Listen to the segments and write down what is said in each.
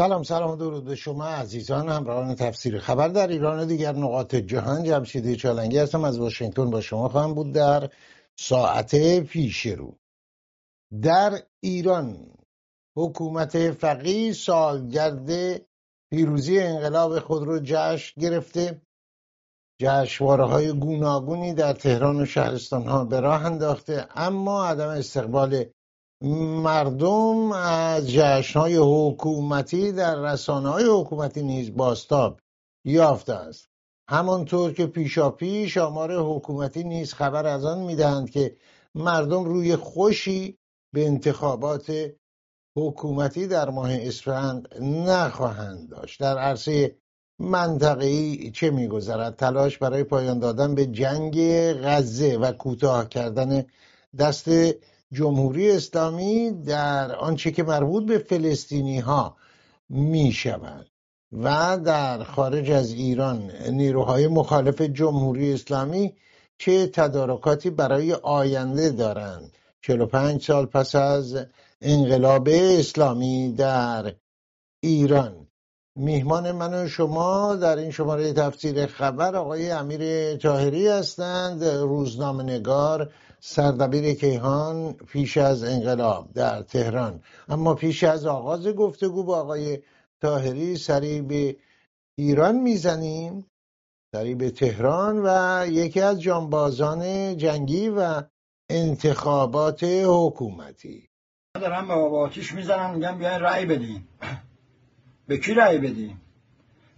سلام سلام درود به شما عزیزان همراهان تفسیر خبر در ایران و دیگر نقاط جهان. جمشیدی چالنگی هستم از واشنگتن با شما خواهم بود در ساعت پیش رو. در ایران حکومت فقی سالگرد پیروزی انقلاب خود رو جشن گرفته. جشنواره های گوناگونی در تهران و شهرستان ها به راه انداخته. اما عدم استقبال مردم از جشنهای حکومتی در رسانه های حکومتی نیز باستاب یافته است. همانطور که پیشا پیش آمار حکومتی نیز خبر از آن می‌دهند که مردم روی خوشی به انتخابات حکومتی در ماه اسفند نخواهند داشت. در عرصه منطقه‌ای چه میگذرد؟ تلاش برای پایان دادن به جنگ غزه و کوتاه کردن دست جمهوری اسلامی در آنچه که مربوط به فلسطینی ها می شود و در خارج از ایران نیروهای مخالف جمهوری اسلامی چه تدارکاتی برای آینده دارند. 45 سال پس از انقلاب اسلامی در ایران. میهمان من و شما در این شماره تفسیر خبر آقای امیر تاهری هستند روزنامه نگار سردبیر کیهان پیش از انقلاب در تهران. اما پیش از آغاز گفتگو با آقای تاهری سری به ایران می‌زنیم سری به تهران و یکی از جانبازان جنگی و انتخابات حکومتی. دارم با آتیش می‌زنن میگن بیاین رأی بدین. به کی رأی بدین؟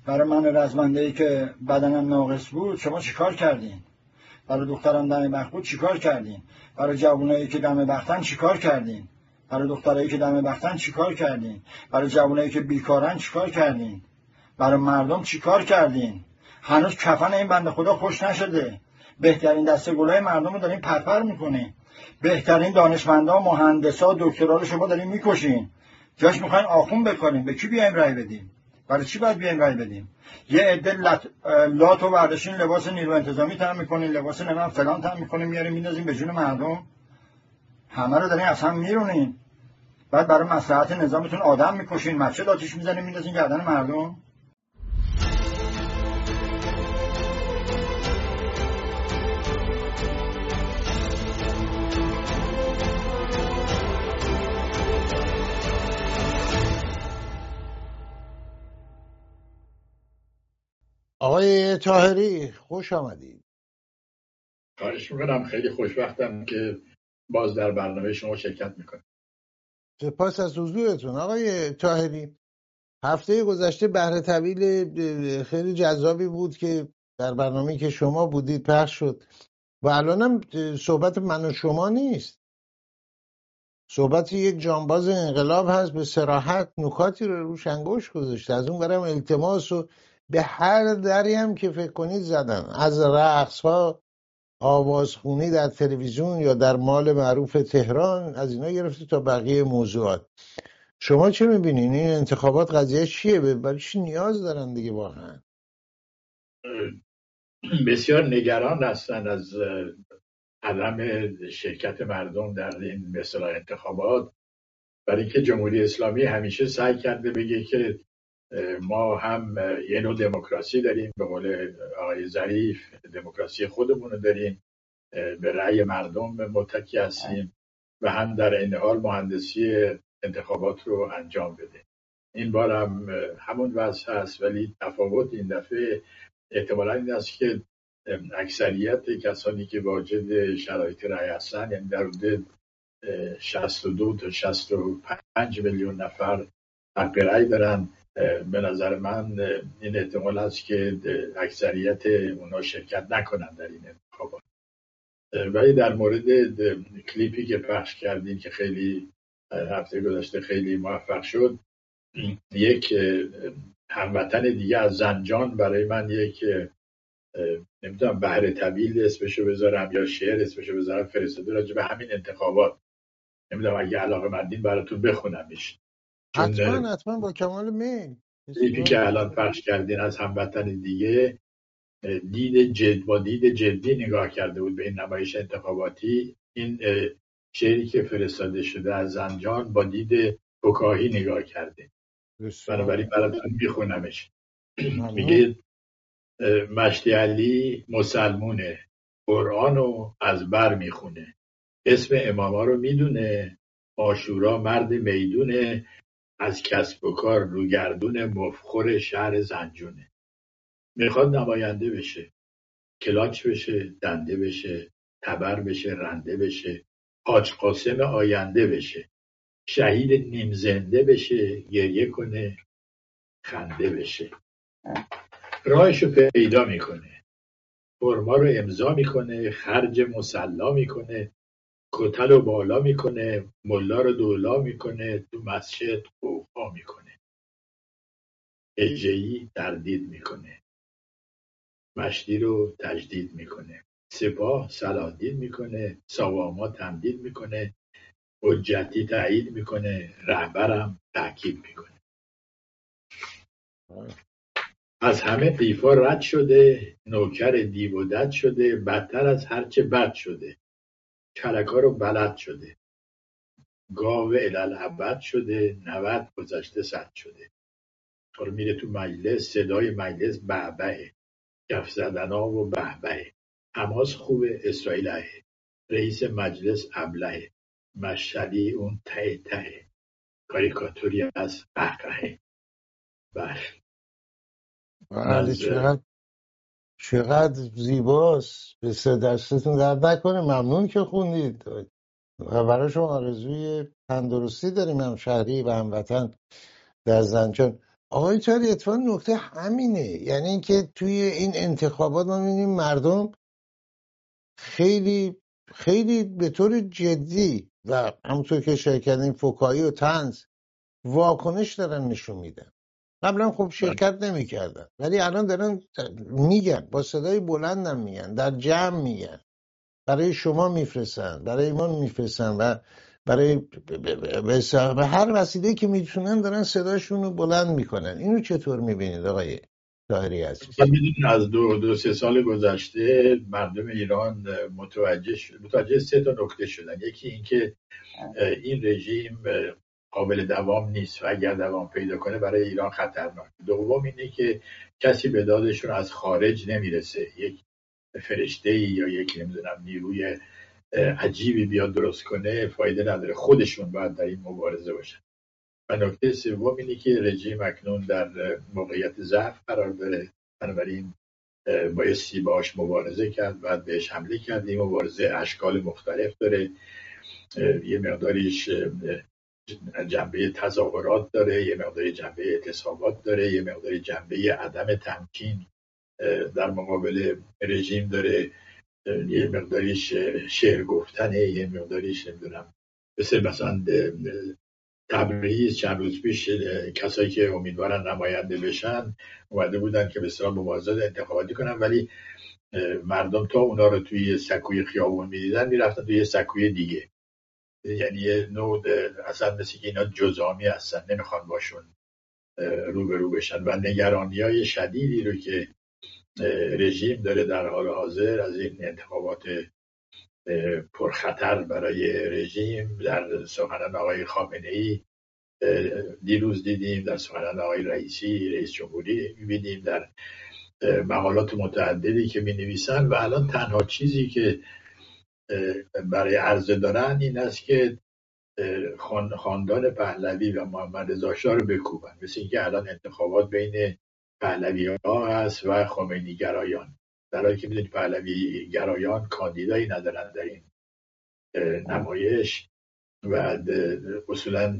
برای من رزمنده ای که بدنم ناقص بود شما چیکار کردین؟ برای دخترم دم بخت چیکار کردین؟ برای جوانایی که دم بختن چیکار کردین؟ برای دخترایی که دم بختن چیکار کردین؟ برای جوانایی که بیکارن چیکار کردین؟ برای مردم چیکار کردین؟ هنوز کفن این بنده خدا خوش نشده. بهترین دسته گلای مردم رو دارین پرپر می‌کنین. بهترین دانشمندا مهندسا دکترا رو شما دارین می‌کشین. جاش می‌خواین آخون بکنین به کی بیایم رای بدیم؟ برای چی باید بیایم رای بدیم؟ یه عده لط... لاتو برداشتین لباس نیرو انتظامی تن می‌کنین لباس نمیم فلان تن می‌کنین میارین میندازین به جون مردم. همه رو دارین اصلا میرونین. بعد برای مسلحت نظامتون آدم می‌کشین مسجد آتیش می‌زنین میندازین گردن مردم. آقای تاهری خوش آمدید. خواهش می‌کنم خیلی خوشبختم که باز در برنامه شما شرکت می‌کنم. سپاس از حضورتون. آقای تاهری هفته گذشته بهره طویل خیلی جذابی بود که در برنامه که شما بودید پخش شد. و الانم صحبت من و شما نیست. صحبت یک جانباز انقلاب هست به سراحت نکاتی رو روش انگوش گذاشته. از اون برم التماس و به هر دری هم که فکر کنید زدن. از رقص ها آوازخونی در تلویزیون یا در مال معروف تهران از اینا گرفته تا بقیه موضوعات. شما چه می‌بینین؟ این انتخابات قضیه چیه؟ برای چی نیاز دارن دیگه واقعا؟ بسیار نگران هستن از عدم شرکت مردم در این مثلا انتخابات. برای اینکه جمهوری اسلامی همیشه سعی کرده بگه که ما هم یه نوع دموکراسی داریم به قول آقای ظریف دموکراسی خودمون داریم به رأی مردم متکی هستیم و هم در این حال مهندسی انتخابات رو انجام بده این بار هم همون وضع هست ولی تفاوت این دفعه احتمالا این است که اکثریت کسانی که واجد شرایط رأی هستن یعنی در حدود 62 تا 65 میلیون نفر حق رأی دارن. به نظر من این احتمال هست که اکثریت اونا شرکت نکنن در این انتخابات. ولی در مورد کلیپی که پخش کردیم که خیلی هفته گذشته خیلی موفق شد یک هموطن دیگه از زنجان برای من یک نمی‌دونم بهر طویل اسمشو بذارم یا شعر اسمشو بذارم فرستاده راجع به همین انتخابات. نمی‌دونم اگه علاقه مندین براتون بخونمش. حتما حتما با کمال میل. کلیپی که الان پخش کردین از هموطن دیگه دید جد با دید جدی نگاه کرده بود به این نمایش انتخاباتی. این شعری که فرستاده شده از زنجان با دید بکاهی نگاه کرده بنابراین براتون میخونمش. میگه مشتی علی مسلمونه. قرآن رو از بر می‌خونه. اسم اماما رو می‌دونه. آشورا مرد می‌دونه. از کسب و کار روگردون مفخور شهر زنجونه. می‌خواد نماینده بشه کلاچ بشه دنده بشه تبر بشه رنده بشه حاج قاسم آینده بشه شهید نیم زنده بشه گریه کنه خنده بشه. راهشو پیدا می‌کنه فرما رو امضا می‌کنه خرج مسلا می‌کنه کتل رو بالا می‌کنه ملا رو دولا می‌کنه تو مسجد قوقا می‌کنه. اجهی تردید می‌کنه. مشتی رو تجدید می‌کنه. سپاه سلادید می‌کنه سواما تمدید می‌کنه حجتی تایید می‌کنه رهبرم تاکید می‌کنه. از همه قیفا رد شده نوکر دیو شده بدتر از هرچه بد شده. کلکا رو بلد شده. گاو الالعبد شده نوت گذشته صد شده. حالا میره تو مجلس صدای مجلس بعبعه گف زدنا و بعبعه حماس خوبه اسرائیل اهه رئیس مجلس ابلهه. مشهدی اون ته ته کاریکاتوری از قهقهه. بله. بله چقدر چقدر زیباست. به سه دستتون درد نکنه. ممنون که خوندید. و برای شما آرزوی تندرستی داریم هم شهری و هموطن در زنجان آقای چاری اتفاق نکته همینه. یعنی اینکه توی این انتخابات ما می‌بینیم مردم خیلی خیلی به طور جدی و همونطور که شرکت این فکایی و تنز واکنش دارن نشون میدن. قبلا خب شرکت نمی‌کردن. ولی الان دارن میگن با صدای بلندم میگن در جمع میگن. برای شما میفرستن برای ایمان میفرستن و برای به هر وسیله که می‌تونن دارن صداشون رو بلند می‌کنن. اینو چطور می‌بینید آقای طاهری عزیز؟ از دو, دو سه سال گذشته مردم ایران متوجه متوجه سه تا نکته شدن. یکی اینکه این رژیم قابل دوام نیست و اگر دوام پیدا کنه برای ایران خطرناک. دوم اینه که کسی به دادشون از خارج نمی‌رسه. یک فرشته یا یک نمی‌دونم نیروی عجیبی بیاد درست کنه فایده نداره. خودشون باید در این مبارزه باشن. و نکته سوم اینه که رژیم اکنون در موقعیت ضعف قرار داره. بنابراین بایستی باش مبارزه کرد بعد بهش حمله کرد. این مبارزه اشکال مختلف داره. یه مقداریش جنبه تظاهرات داره یه مقداری جنبه اعتصابات داره یه مقداری جنبه عدم تمکین در مقابل رژیم داره. یه مقداریش شعر گفتنه یه مقداریش نمی‌دونم مثل مثلا تبریز چند روز پیش کسایی که امیدوارن نماینده بشن اومده بودن که به اصطلاح انتخاباتی کنن ولی مردم تا اونا رو توی سکوی خیابون می‌دیدن می‌رفتن توی سکوی دیگه. یعنی یه نوع اصلا مثل که اینا جزامی هستن نمی‌خوان باشون روبرو بشن. و نگرانی های شدیدی رو که رژیم داره در حال حاضر از این انتخابات پرخطر برای رژیم در سخنان آقای خامنه ای دیروز دیدیم در سخنان آقای رئیسی رئیس جمهوری می‌بینیم در مقالات متعددی که می نویسن و الان تنها چیزی که برای عرضه دارن این است که خاندان پهلوی و محمد رضا رو بکوبن. مثل اینکه الان انتخابات بین پهلوی ها هست و خمینی گرایان. در حالی که می‌دونید پهلوی گرایان کاندیدایی ندارن در این نمایش و اصولا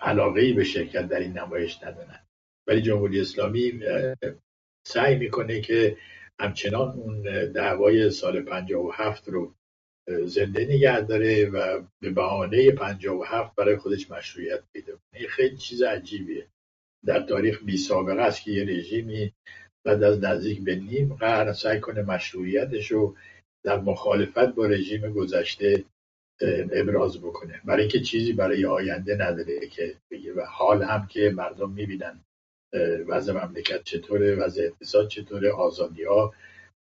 علاقه به شرکت در این نمایش ندارن. ولی جمهوری اسلامی سعی می‌کنه که همچنان اون دعوای سال 57 رو زنده نگه داره و به بهانه 57 برای خودش مشروعیت پیدا کنه. خیلی چیز عجیبیه. در تاریخ بی سابقه است که یه رژیمی بعد از نزدیک به نیم قرن سعی کنه مشروعیتش رو در مخالفت با رژیم گذشته ابراز بکنه. برای اینکه چیزی برای آینده نداره که بگه. و حال هم که مردم می‌بینن وضع مملکت چطوره وضع اقتصاد چطوره آزادی ها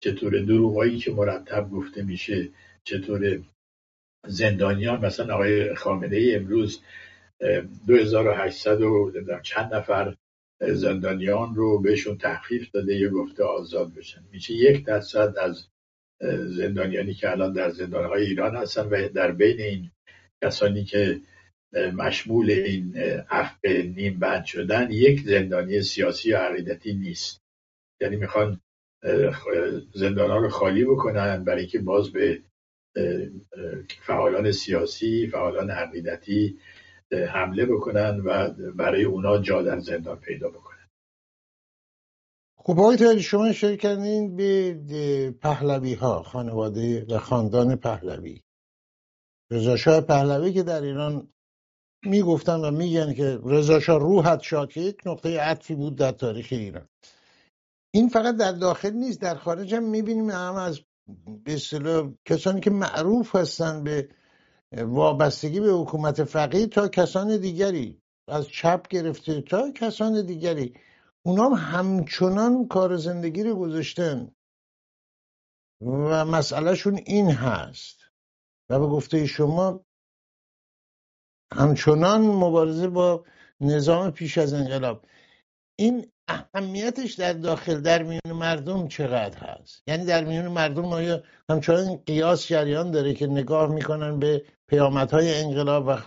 چطوره. دروغایی که مرتب گفته میشه چطور زندانیان مثلا آقای خامنه ای امروز 2800 و چند نفر زندانیان رو بهشون تخفیف داده یا گفته آزاد بشن. میشه یک درصد از زندانیانی که الان در زندانهای ایران هستن و در بین این کسانی که مشمول این عفو نیم بند شدن یک زندانی سیاسی یا عقیدتی نیست. یعنی می‌خوان زندان ها رو خالی بکنن برای اینکه باز به فعالان سیاسی فعالان عقیدتی حمله بکنن و برای اونا جا در زندان پیدا بکنن. خب آقای شما کردین به پهلوی ها خانواده و خاندان پهلوی. رضا پهلوی که در ایران می‌گفتن و میگن که رضا شاه روحت شاد یک نقطه عطفی بود در تاریخ ایران. این فقط در داخل نیست در خارج هم می‌بینیم هم از به کسانی که معروف هستن به وابستگی به حکومت فقیه تا کسان دیگری. از چپ گرفته تا کسان دیگری. اونا هم همچنان کار زندگی رو گذاشتن. و مسئلهشون این هست. و به گفته شما همچنان مبارزه با نظام پیش از انقلاب. این اهمیتش در داخل در میون مردم چقدر هست؟ یعنی در میون مردم آیا همچنان قیاس جریان داره که نگاه می‌کنن به پیامدهای انقلاب و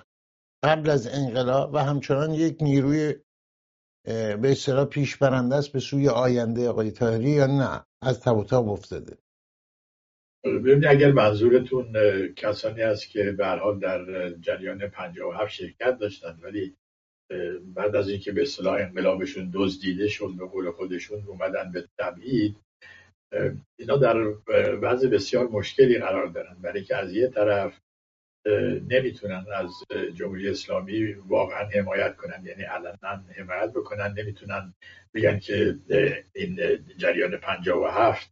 قبل از انقلاب و همچنان یک نیروی به اصطلاح پیش برنده است به سوی آینده آقای تاهری یا نه؟ از تب و افتاده. ببینید اگر منظورتون کسانی است که به حال در جریان 57 شرکت داشتن ولی بعد از اینکه به اصطلاح انقلابشون دزدیده شد به قول خودشون اومدن به تبعید. اینا در وضع بسیار مشکلی قرار دارن. برای که از یه طرف نمی‌تونن از جمهوری اسلامی واقعا حمایت کنن. یعنی علنا حمایت بکنن. نمی‌تونن بگن که این جریان 57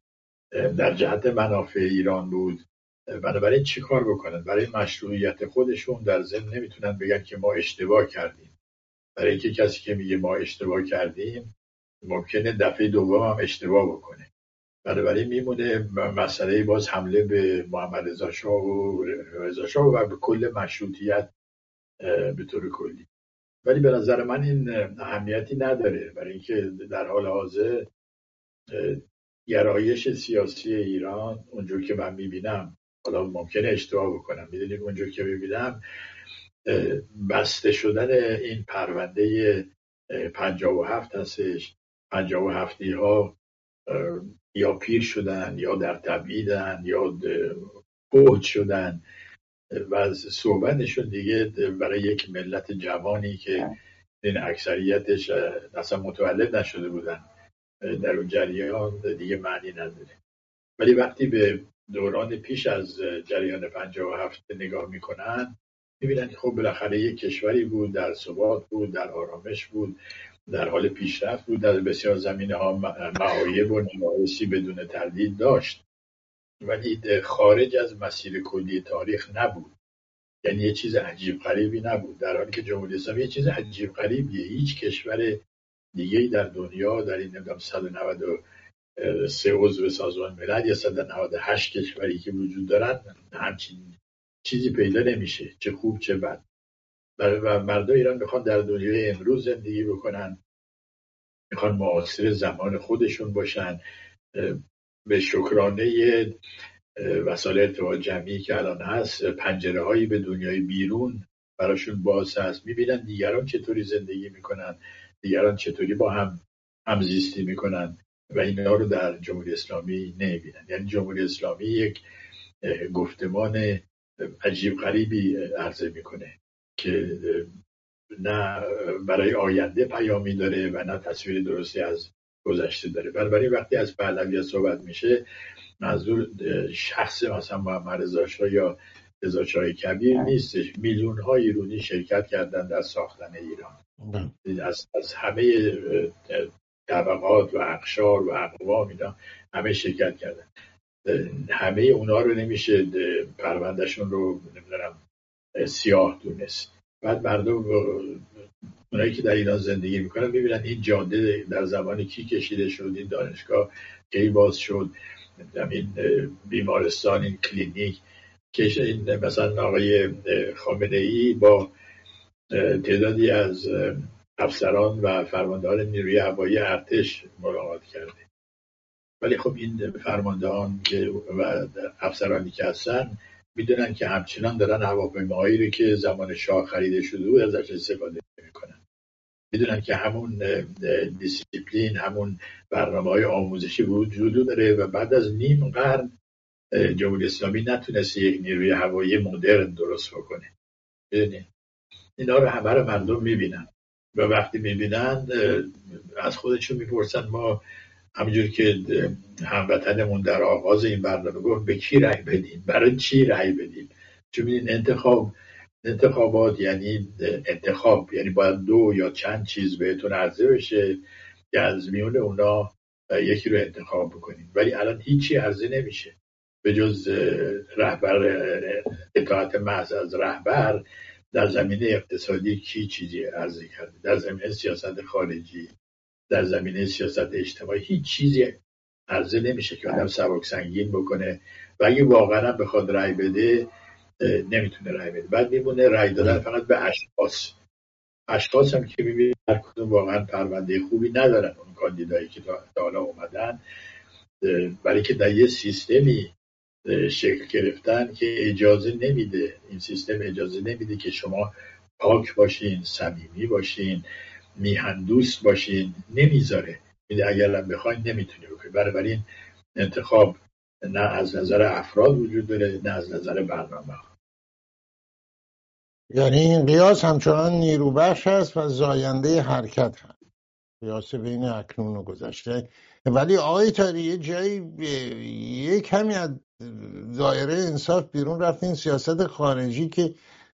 در جهت منافع ایران بود. بنابراین چی کار بکنن؟ برای مشروعیت خودشون در ضمن نمی‌تونن بگن که ما اشتباه کردیم. برای اینکه کسی که میگه ما اشتباه کردیم ممکنه دفعه دوم هم اشتباه بکنه. بنابراین میمونه مسئله باز حمله به محمد رضا شاه و رضا و به کل مشروطیت به طور کلی. ولی به نظر من این اهمیتی نداره. برای اینکه در حال حاضر گرایش سیاسی ایران اونجور که من می‌بینم حالا ممکنه اشتباه بکنم. می‌دونید اونجور که می‌بینم بسته شدن این پرونده پنجاب و هفت هستش. پنجاب و هفتی ها یا پیر شدن یا در تبعیدن یا پوچ شدن. و صحبتشون دیگه برای یک ملت جوانی که این اکثریتش اصلا متولد نشده بودن در اون جریان دیگه معنی نداره. ولی وقتی به دوران پیش از جریان هفت نگاه می‌کنن می‌بینن خب بالاخره یک کشوری بود در ثبات بود در آرامش بود در حال پیشرفت بود در بسیار زمینه ها معایب و نمایشی بدون تردید داشت. ولی خارج از مسیر کلی تاریخ نبود. یعنی یه چیز عجیب غریبی نبود. در حالی که جمهوری اسلامی یه چیز عجیب غریبیه. هیچ کشور دیگه در دنیا در این نمی‌دونم 193 عضو سازمان ملل یا 198 کشوری که وجود دارن همچین چیزی پیدا نمیشه چه خوب چه بد. و مردم ایران می‌خوان در دنیای امروز زندگی بکنن. می‌خوان معاصر زمان خودشون باشن. به شکرانه وسایل ارتباط جمعی که الان هست پنجره هایی به دنیای بیرون براشون باز هست. می‌بینن دیگران چطوری زندگی می‌کنن دیگران چطوری با هم همزیستی می‌کنن و اینا رو در جمهوری اسلامی نمی‌بینن. یعنی جمهوری اسلامی یک گفتمان عجیب غریبی عرضه می‌کنه که نه برای آینده پیامی داره و نه تصویر درستی از گذشته داره. بنابراین وقتی از پهلوی صحبت میشه منظور شخص مثلا محمد رضا یا رضا کبیر نیستش. میلیون های ایرانی شرکت کردن در ساختن ایران. از, از همه طبقات و اقشار و اقوام اینا همه شرکت کردن. همه اونا رو نمیشه پروندهشون رو نمی‌دونم سیاه دونست. بعد مردم اونایی که در ایران زندگی می‌کنن می‌بینن این جاده در زمان کی کشیده شد این دانشگاه کی باز شد این بیمارستان این کلینیک. که این مثلا آقای خامنه ای با تعدادی از افسران و فرماندهان نیروی هوایی ارتش ملاقات کردیم ولی خب این فرماندهان و افسرانی که هستن می‌دونن که همچنان دارن هواپیماهایی رو که زمان شاه خریده شده بود ازش استفاده می‌کنن. می‌دونن که همون دیسیپلین همون برنامه های آموزشی وجود داره و بعد از نیم قرن جمهوری اسلامی نتونست یک نیروی هوایی مدرن درست بکنه. ببینید اینا رو همه رو مردم می‌بینن. و وقتی می‌بینن از خودشون می‌پرسن ما همینجور که هموطنمون در آغاز این برنامه گفت به کی رأی بدیم برای چی رأی بدیم چون انتخاب انتخابات یعنی انتخاب یعنی باید دو یا چند چیز بهتون عرضه بشه که از میون اونا یکی رو انتخاب بکنیم ولی الان هیچی عرضه نمیشه. به جز رهبر اطاعت محض از رهبر در زمینه اقتصادی کی چیزی عرضه کرده؟ در زمینه سیاست خارجی. در زمینه سیاست اجتماعی هیچ چیزی عرضه نمیشه که آدم سبک سنگین بکنه. و اگه واقعا بخواد رای بده نمی‌تونه رای بده. بعد میمونه رای دادن فقط به اشخاص. اشخاص هم که می‌بینید هر کدوم واقعا پرونده خوبی ندارن اون کاندیدایی که تا حالا اومدن. برای که در یه سیستمی شکل گرفتن که اجازه نمیده. این سیستم اجازه نمیده که شما پاک باشین صمیمی باشین. میهندوست باشین نمی‌ذاره. میده اگر بخواین نمی‌تونی بکنی. برای این انتخاب نه از نظر افراد وجود داره نه از نظر برنامه. یعنی این قیاس همچنان نیروبخش هست و زاینده حرکت هست قیاس بین اکنون و گذشته. ولی آقای تاری یه جایی یه کمی از دایره انصاف بیرون رفتین سیاست خارجی که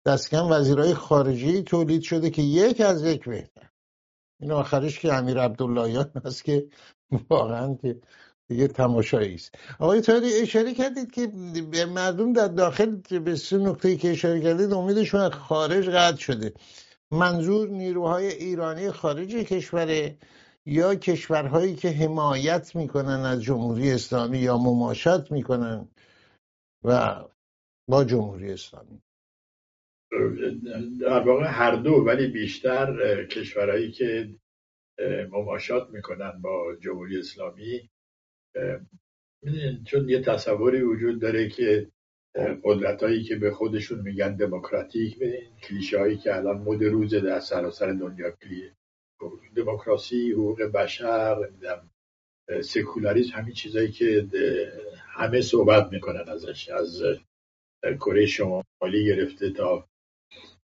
دستکم وزیرهای خارجی تولید شده که یک از یک بهتر. این آخرش که امیر عبداللهیان هست که واقعا که دیگه تماشایی است. آقای تاری اشاره کردید که به مردم در داخل به سه نقطه که اشاره کردید امیدشون خارج قطع شده. منظور نیروهای ایرانی خارج کشور یا کشورهایی که حمایت می‌کنن از جمهوری اسلامی یا مماشات می‌کنن و با جمهوری اسلامی؟ در واقع هر دو ولی بیشتر کشورهایی که مماشات می‌کنن با جمهوری اسلامی چون یه تصوری وجود داره که قدرت هایی که به خودشون میگن دموکراتیک کلیشه هایی که الان مد روزه در سراسر دنیا دموکراسی حقوق بشر سکولاریسم همین چیزایی که همه صحبت می‌کنن ازش از کره شمالی گرفته تا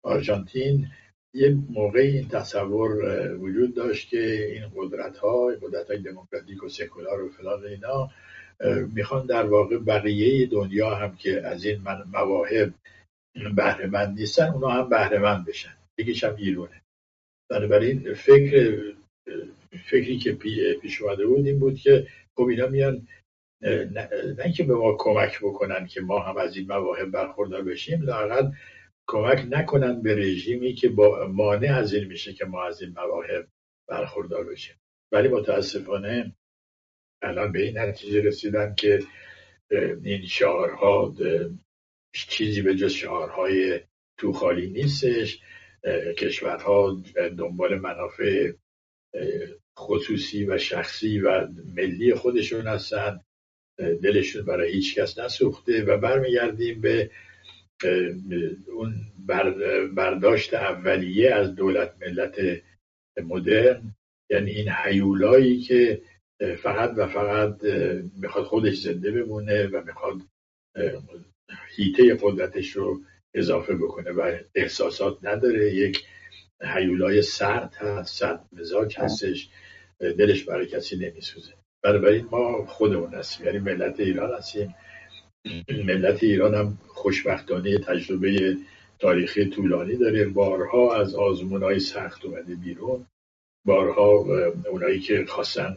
آرژانتین یه موقع این تصور وجود داشت که این قدرت ها قدرت های دموکراتیک و سکولار و فلان اینا می‌خوان در واقع بقیه دنیا هم که از این مواهب بهره نیستن اونا هم بهره بشن. یکیش هم ایرونه بنابراین فکر فکری که پیش اومده بود این بود که خب اینا میان نه, اینکه به ما کمک بکنن که ما هم از این مواهب برخوردار بشیم لاقل کمک نکنن به رژیمی که با مانع از این میشه که ما از این مواهب برخوردار بشیم. ولی متاسفانه الان به این نتیجه رسیدن که این شعارها چیزی به جز شعارهای تو خالی نیستش. کشورها دنبال منافع خصوصی و شخصی و ملی خودشون هستن. دلشون برای هیچ کس نسوخته و برمیگردیم به اون برداشت اولیه از دولت ملت مدرن یعنی این حیولایی که فقط و فقط می‌خواد خودش زنده بمونه و می‌خواد هیته قدرتش رو اضافه بکنه و احساسات نداره. یک حیولای سرد هست سرد مزاج هستش. دلش برای کسی نمیسوزه. بنابراین ما خودمون هستیم یعنی ملت ایران هستیم. ملت ایران هم خوشبختانه تجربه تاریخی طولانی داره. بارها از آزمون های سخت اومده بیرون. بارها اونایی که خواستن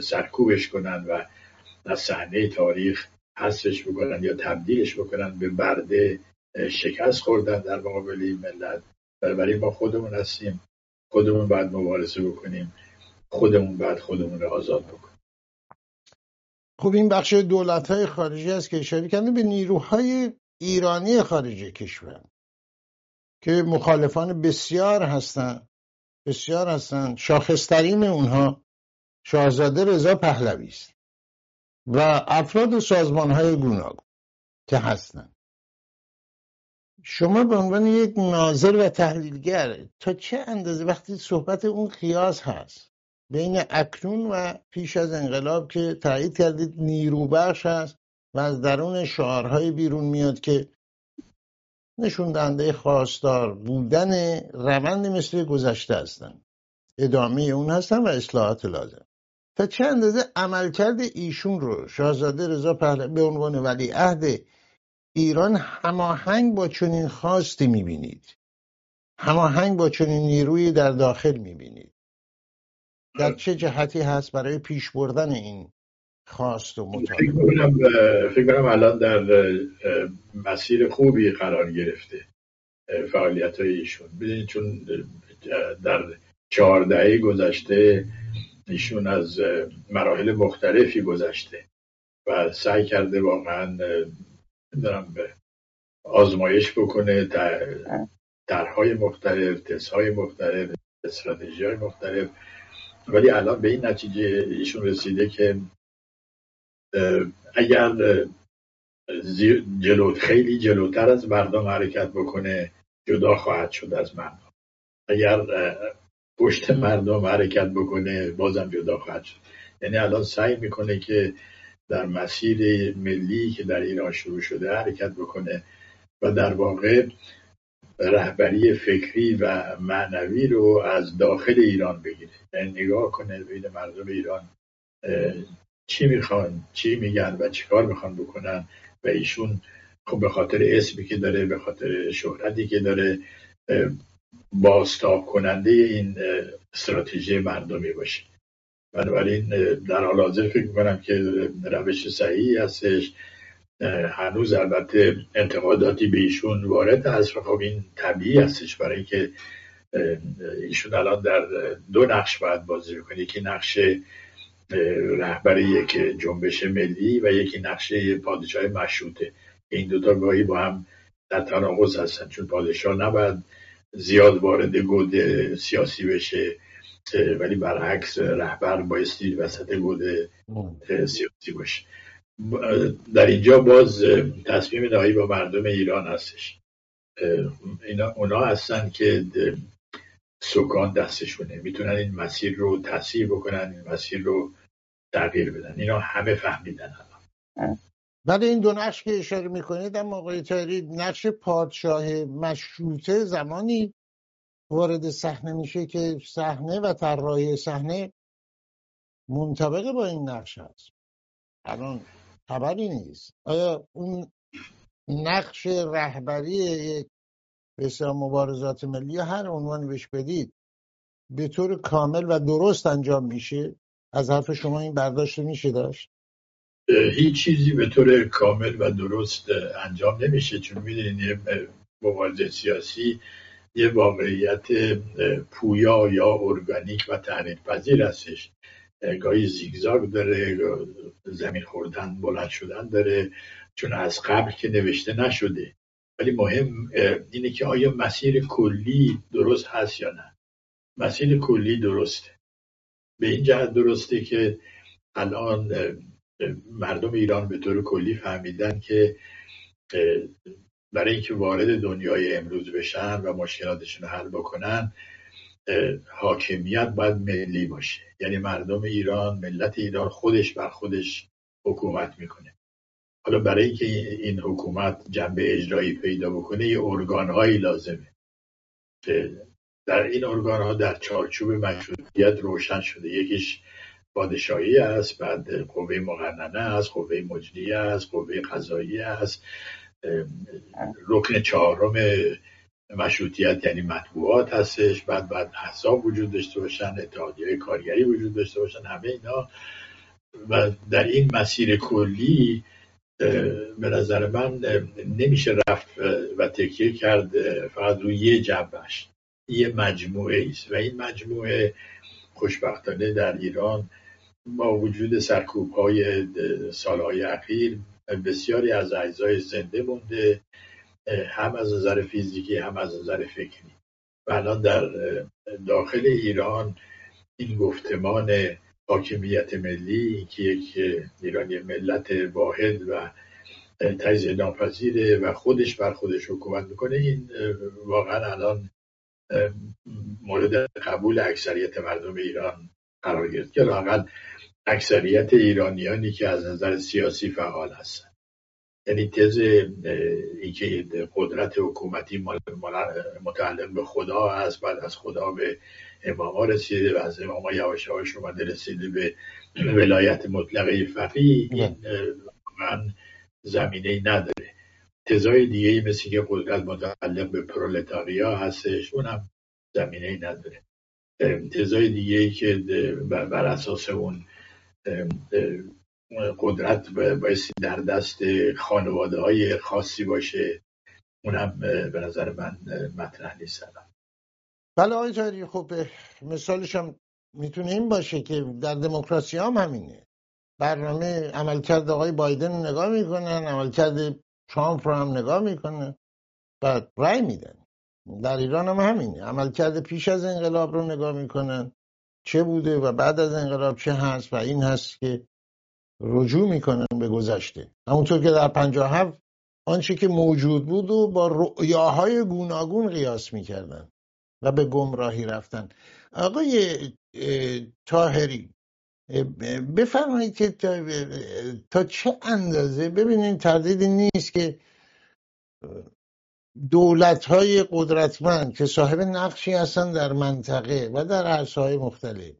سرکوبش کنن و از صحنه تاریخ حذفش بکنن یا تبدیلش بکنن به برده شکست خوردن در مقابل ملت. بنابراین ما خودمون هستیم. خودمون باید مبارزه بکنیم. خودمون باید خودمون رو آزاد بکنیم. خب این بخش دولت های خارجی است که اشاره کرده به نیروهای ایرانی خارج کشور که مخالفان بسیار هستند بسیار هستند شاخصترین اونها شاهزاده رضا پهلوی است و افراد سازمان های گوناگون که هستند شما به عنوان یک ناظر و تحلیلگر تا چه اندازه وقتی صحبت اون قیاس هست بین اکنون و پیش از انقلاب که تایید کردید نیروبخش هست و از درون شعارهای بیرون میاد که نشون دهنده خواستار بودن روند مثل گذشته هستن. ادامه اون هستن و اصلاحات لازم. تا چه اندازه عملکرد ایشون رو شاهزاده رضا پهلوی به عنوان ولی عهد ایران هماهنگ با چنین خواستی می‌بینید. هماهنگ با چنین نیروی در داخل می‌بینید. در چه جهتی هست برای پیش بردن این خواست و فکر کنم فکر کنم الان در مسیر خوبی قرار گرفته فعالیت های ایشون. ببینید چون در چهار دهه گذشته ایشون از مراحل مختلفی گذشته و سعی کرده واقعا دارم به آزمایش بکنه درهای مختلف تست های مختلف استراتژی های مختلف. ولی الان به این نتیجه ایشون رسیده که اگر جلو خیلی جلوتر از مردم حرکت بکنه جدا خواهد شد از مردم. اگر پشت مردم حرکت بکنه بازم جدا خواهد شد. یعنی الان سعی می‌کنه که در مسیر ملی که در ایران شروع شده حرکت بکنه و در واقع رهبری فکری و معنوی رو از داخل ایران بگیره. یعنی نگاه کنه بین مردم ایران چی می‌خوان چی میگن و چیکار می‌خوان بکنن و ایشون خب به خاطر اسمی که داره به خاطر شهرتی که داره باستاب کننده این استراتژی مردمی باشه. بنابراین در حال حاضر فکر می‌کنم که روش صحیحی هستش. هنوز البته انتقاداتی به ایشون وارد هست خب این طبیعی هستش برای اینکه ایشون الان در دو نقش باید بازی بکنه. یکی نقش رهبر یک جنبش ملی و یکی نقشه پادشاه مشروطه. این دوتا گاهی با هم در تناقض هستن. چون پادشاه نباید زیاد وارد گود سیاسی بشه ولی برعکس رهبر بایستی وسط گود سیاسی باشه. در اینجا باز تصمیم نهایی با مردم ایران هستش. اینا اونا هستن که سکان دستشونه. می‌تونن این مسیر رو تصیب بکنن این مسیر رو تغییر بدن. اینا همه فهمیدن الان. ولی این دو نقش که اشاره می‌کنید در آقای تایری نقش پادشاه مشروطه زمانی وارد صحنه میشه که صحنه و طراحی صحنه منطبق با این نقش هست. الان خبری نیست. آیا اون نقش رهبری یک بسیار مبارزات ملی هر عنوانی بهش بدید به طور کامل و درست انجام میشه؟ از حرف شما این برداشت میشه داشت؟ هیچ چیزی به طور کامل و درست انجام نمیشه چون می‌دونید یه مبارزه سیاسی یه واقعیت پویا یا ارگانیک و تحریف پذیر هستش. گاهی زیگزاگ داره زمین خوردن بلند شدن داره چون از قبل که نوشته نشده. ولی مهم اینه که آیا مسیر کلی درست هست یا نه. مسیر کلی درسته. به این جهت درسته که الان مردم ایران به طور کلی فهمیدن که برای اینکه وارد دنیای امروز بشن و مشکلاتشون رو حل بکنن حاکمیت باید ملی باشه. یعنی مردم ایران ملت ایران خودش بر خودش حکومت می‌کنه. حالا برای اینکه این حکومت جنبه اجرایی پیدا بکنه یه ارگانهایی لازمه. در این ارگان ها در چارچوب مشروطیت روشن شده. یکیش پادشاهی است بعد قوه مقننه است قوه مجریه است قوه قضایی است. رکن چهارم مشروطیت یعنی مطبوعات هستش بعد بعد احزاب وجود داشته باشن اتحادیه کارگری وجود داشته باشن همه اینا. و در این مسیر کلی به نظر من نمیشه رفت و تکیه کرد فقط روی یه جنبش یه مجموعه است. و این مجموعه خوشبختانه در ایران با وجود سرکوب های سالهای اخیر بسیاری از اعضای زنده مونده. هم از نظر فیزیکی هم از نظر فکری. و الان در داخل ایران این گفتمان حاکمیت ملی که یک ایرانی ملت واحد و تجزیه ناپذیره و خودش بر خودش حکومت می‌کنه این واقعا الان مورد قبول اکثریت مردم ایران قرار گرفت. که اکثریت ایرانیانی که از نظر سیاسی فعال هستن. یعنی تز اینکه قدرت حکومتی متعلق به خدا هست بعد از خدا به اماما رسیده و از اماما یواش یواش اومده رسیده به ولایت مطلقه فقیه. این من زمینه ای نداره. تزای دیگه ای مثل که قدرت متعلق به پرولتاریا هستش اونم زمینه ای نداره تزای دیگه ای که بر اساس اون قدرت بایستی در دست خانواده های خاصی باشه. اونم به نظر من مطرح نیست بله آقای تاری خب مثالش هم می‌تونه این باشه که در دموکراسی هم همینه. برنامه عملکرد آقای بایدن رو نگاه می‌کنن عملکرد ترامپ رو هم نگاه می‌کنن و رای میدن. در ایران هم همینه. عملکرد پیش از انقلاب رو نگاه می‌کنن. چه بوده و بعد از انقلاب چه هست و این هست که رجوع می‌کنن به گذشته. همونطور که در پنجاه هفت آنچه که موجود بود و با رؤیاهای گوناگون قیاس می‌کردن و به گمراهی رفتن. آقای تاهری بفرمایید که تا, چه اندازه ببینید تردیدی نیست که دولت های قدرتمند که صاحب نقشی هستن در منطقه و در عرصه های مختلف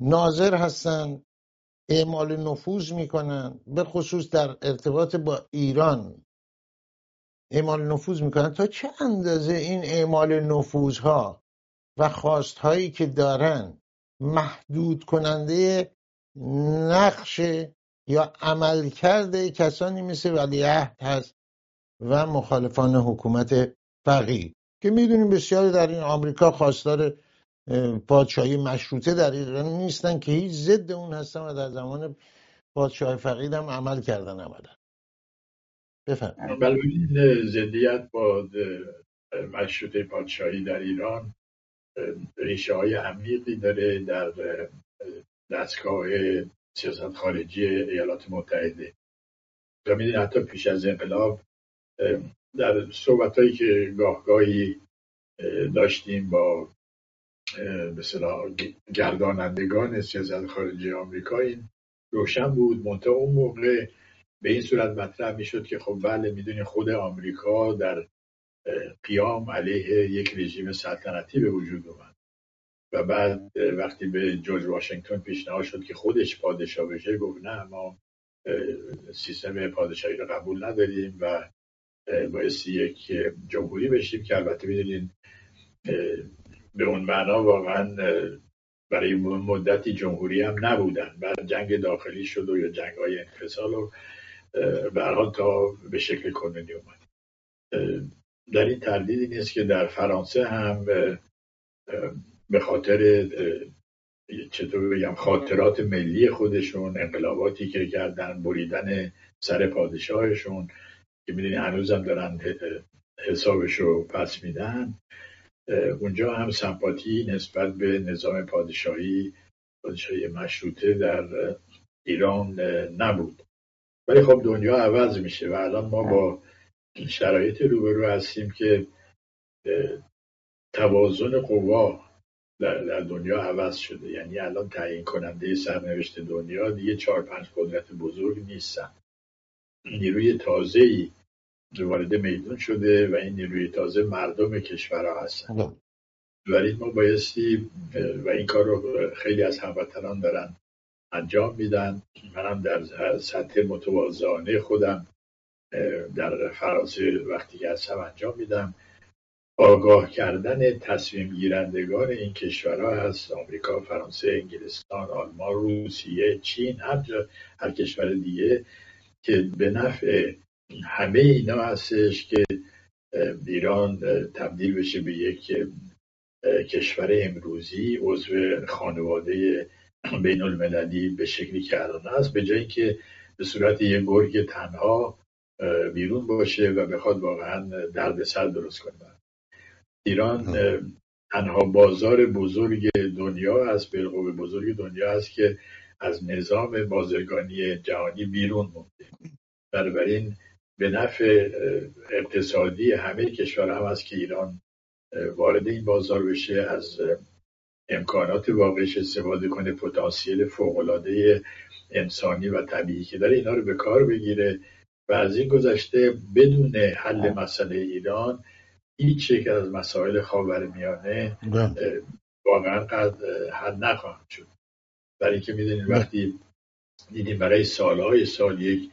ناظر هستن اعمال نفوذ می‌کنن به خصوص در ارتباط با ایران. اعمال نفوذ می‌کنن. تا چه اندازه این اعمال نفوذ ها و خواست هایی که دارن محدود کننده نقش یا عمل کرده کسانی مثل ولیعهد هست و مخالفان حکومت فقیه. که می‌دونیم بسیاری در این آمریکا خواستار پادشاهی مشروطه در ایران نیستن که هیچ ضد اون هستن و در زمان پادشاه فقید هم عمل کردن عملا. بفرمایید. بله این ضدیت با مشروطه پادشاهی در ایران ریشه های عمیقی داره در دستگاه سیاست خارجی ایالات متحده. و می‌دونی حتی پیش از انقلاب در صحبت هایی که گاهگاهی داشتیم با مثلا گردانندگان سیاست خارجی آمریکا این روشن بود. منتها اون موقع به این صورت مطرح می‌شد که خب بله می‌دونی خود آمریکا در قیام علیه یک رژیم سلطنتی به وجود اومد. و بعد وقتی به جورج واشنگتن پیشنهاد شد که خودش پادشاه بشه گفت نه ما سیستم پادشاهی رو قبول نداریم و بایستی یک جمهوری بشیم که البته می‌دونین به اون معنا واقعا برای مدتی جمهوری هم نبودن. بعد جنگ داخلی شد و یا جنگ های انفصال و به تا به شکل کنونی اومد. در این تردیدی نیست که در فرانسه هم به خاطر چطور بگم خاطرات ملی خودشون انقلاباتی که کردن بریدن سر پادشاهشون که می‌دونی هنوزم دارن حسابش رو پس میدن. اونجا هم سمپاتی نسبت به نظام پادشاهی پادشاهی مشروطه در ایران نبود. ولی خب دنیا عوض میشه و الان ما با شرایط روبرو هستیم که توازن قوا در, دنیا عوض شده. یعنی الان تعیین کننده سرنوشت دنیا دیگه چهار پنج قدرت بزرگ نیستن. نیروی تازه ای وارد میدون شده و این نیروی تازه مردم کشورها هستن. بله. ولی ما بایستی و این کار رو خیلی از هموطنان دارن انجام میدن. منم در سطح متواضعانه خودم در فرانسه وقتی که هستم انجام میدم. آگاه کردن تصمیم گیرندگان این کشورها هست. آمریکا، فرانسه، انگلستان، آلمان، روسیه، چین هر هر کشور دیگه که به نفع همه اینا هستش که ایران تبدیل بشه به یک کشور امروزی عضو خانواده بین المللی به شکلی که الان است به جایی که به صورت یک گرگ تنها بیرون باشه و بخواد واقعا دردسر درست کنه. ایران تنها بازار بزرگ دنیا است بالقوه بزرگ دنیا است که از نظام بازرگانی جهانی بیرون مونده. بنابراین به نفع اقتصادی همه کشورها هم است که ایران وارد این بازار بشه از امکانات واقعش استفاده کنه پتانسیل فوقالعاده انسانی و طبیعی که داره اینا رو به کار بگیره و از این گذشته بدون حل مسئله ایران هیچ یک از مسائل خاورمیانه بله. واقعا قد حل نخواهد شد برای اینکه می‌دونید بله. وقتی دیدیم برای سالهای سال یک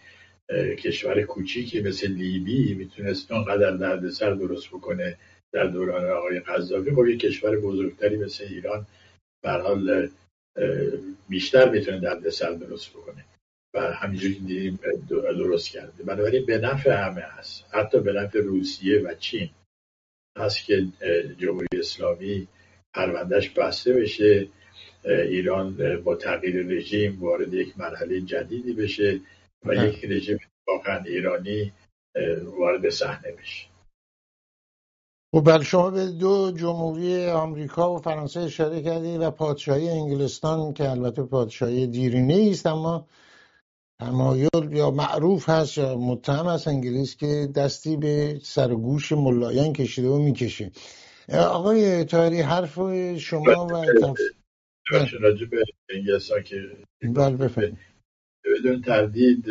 کشور کوچیکی مثل لیبی می‌تونست اونقدر دردسر درست بکنه در دوران آقای قذافی خب یک کشور بزرگتری مثل ایران حال بیشتر می‌تونه دردسر درست بکنه و همینجوری دیدیم درست کرده. بنابراین به نفع همه هست. حتی به نفع روسیه و چین. هست که جمهوری اسلامی پروندهش بسته بشه. ایران با تغییر رژیم وارد یک مرحله جدیدی بشه. و یک رژیم واقعا ایرانی وارد صحنه بشه خب بله شما به دو جمهوری آمریکا و فرانسه اشاره کردید و پادشاهی انگلستان که البته پادشاهی دیرینه است اما تمایل یا معروف هست یا متهم است انگلیس که دستی به سرگوش ملایان کشیده و می‌کشه. آقای تاری حرف شما و راجع به انگلستان که بله بدون تردید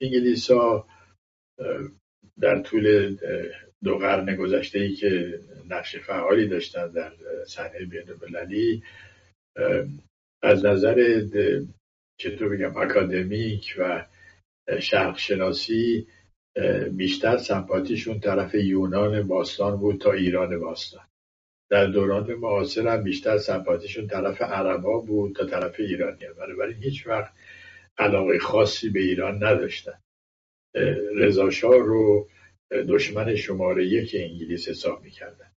انگلیس ها در طول دو قرن گذشته ای که نقش فعالی داشتن در صحنه بین المللی از نظر چطور بگم اکادمیک و شرق شناسی بیشتر سمپاتیشون طرف یونان باستان بود تا ایران باستان. در دوران معاصر هم بیشتر سمپاتیشون طرف عربا بود تا طرف ایرانی بنابراین هیچ وقت علاقه خاصی به ایران نداشتن. رضاشاه رو دشمن شماره یک انگلیس حساب می‌کردن.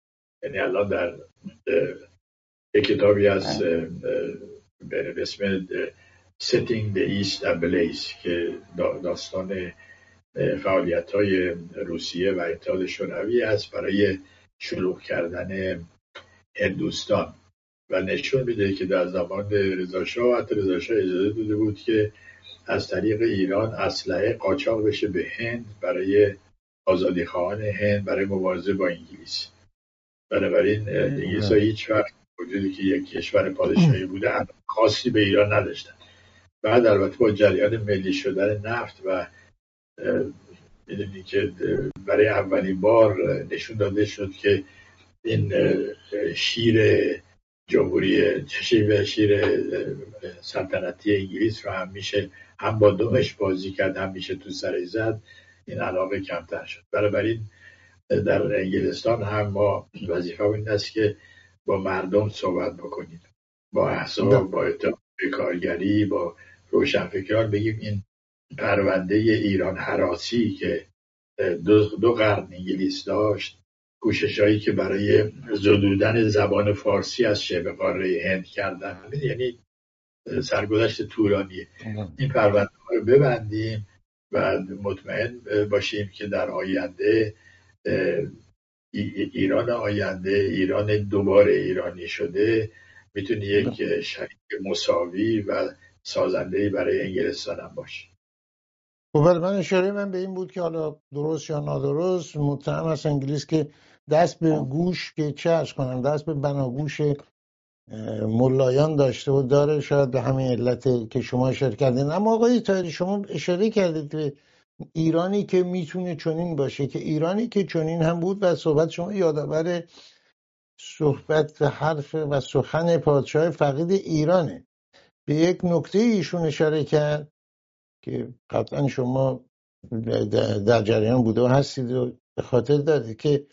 یعنی الان در یک کتابی از به اسم Setting the East Ablaze که داستان فعالیت های روسیه و اتحاد شوروی است برای شلوغ کردن هندوستان. و نشون میده که در زمان رضاشاه حتی رضاشاه اجازه داده بود که از طریق ایران اسلحه قاچاق بشه به هند برای آزادی خواهان هند برای مبارزه با انگلیس. بنابراین انگلیس ها هیچ وقت وجودی که یک کشور پادشاهی بوده خاصی به ایران نداشتن. بعد البته با جریان ملی شدن نفت و می‌دونی که برای اولین بار نشون داده شد که این شیر جمهوری شیر شیر سلطنتی انگلیس رو هم میشه هم با دومش بازی کرد هم میشه تو سر زد این علاقه کمتر شد. بنابراین در انگلستان هم ما وظیفه این است که با مردم صحبت بکنید با احزاب با کارگری با روشنفکران بگیم این پرونده ایران حراسی که دو, دو قرن انگلیس داشت کوشش هایی که برای زدودن زبان فارسی از شبه قاره هند کردن. یعنی سرگذشت طولانیه این پرونده رو ببندیم و مطمئن باشیم که در آینده ایران آینده ایران دوباره ایرانی شده می‌تونه یک شریک مساوی و سازنده برای انگلستان هم باشه. خب من اشاره من به این بود که حالا درست یا نادرست متهم از انگلیس که دست به گوش که چه کنم دست به بناگوش ملایان داشته و داره شاید به همین علت که شما اشاره کردین. اما آقای تایری شما اشاره کردید به ایرانی که می‌تونه چنین باشه که ایرانی که چنین هم بود و صحبت شما یادآور صحبت و حرف و سخن پادشاه فقید ایرانه. به یک نکته ایشون اشاره کرد که قطعا شما در جریان بوده و هستید و به خاطر داده که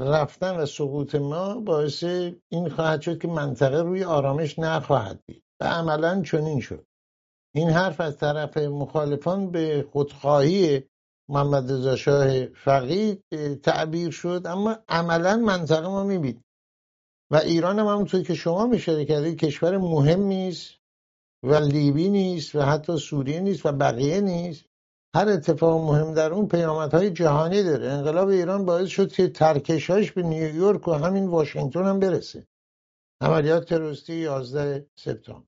رفتن و سقوط ما باعث این خواهد شد که منطقه روی آرامش نخواهد دید و عملا چنین شد. این حرف از طرف مخالفان به خودخواهی محمد رضا فقید تعبیر شد اما عملا منطقه ما میبید و ایران هم همونطور که شما میشاره کردید کشور مهمی است و لیبی نیست و حتی سوریه نیست و بقیه نیست. هر اتفاق مهم در اون پیامدهای جهانی داره. انقلاب ایران باعث شد که ترکشاش به نیویورک و همین واشنگتن هم برسه. عملیات تروریستی 11 سپتامبر.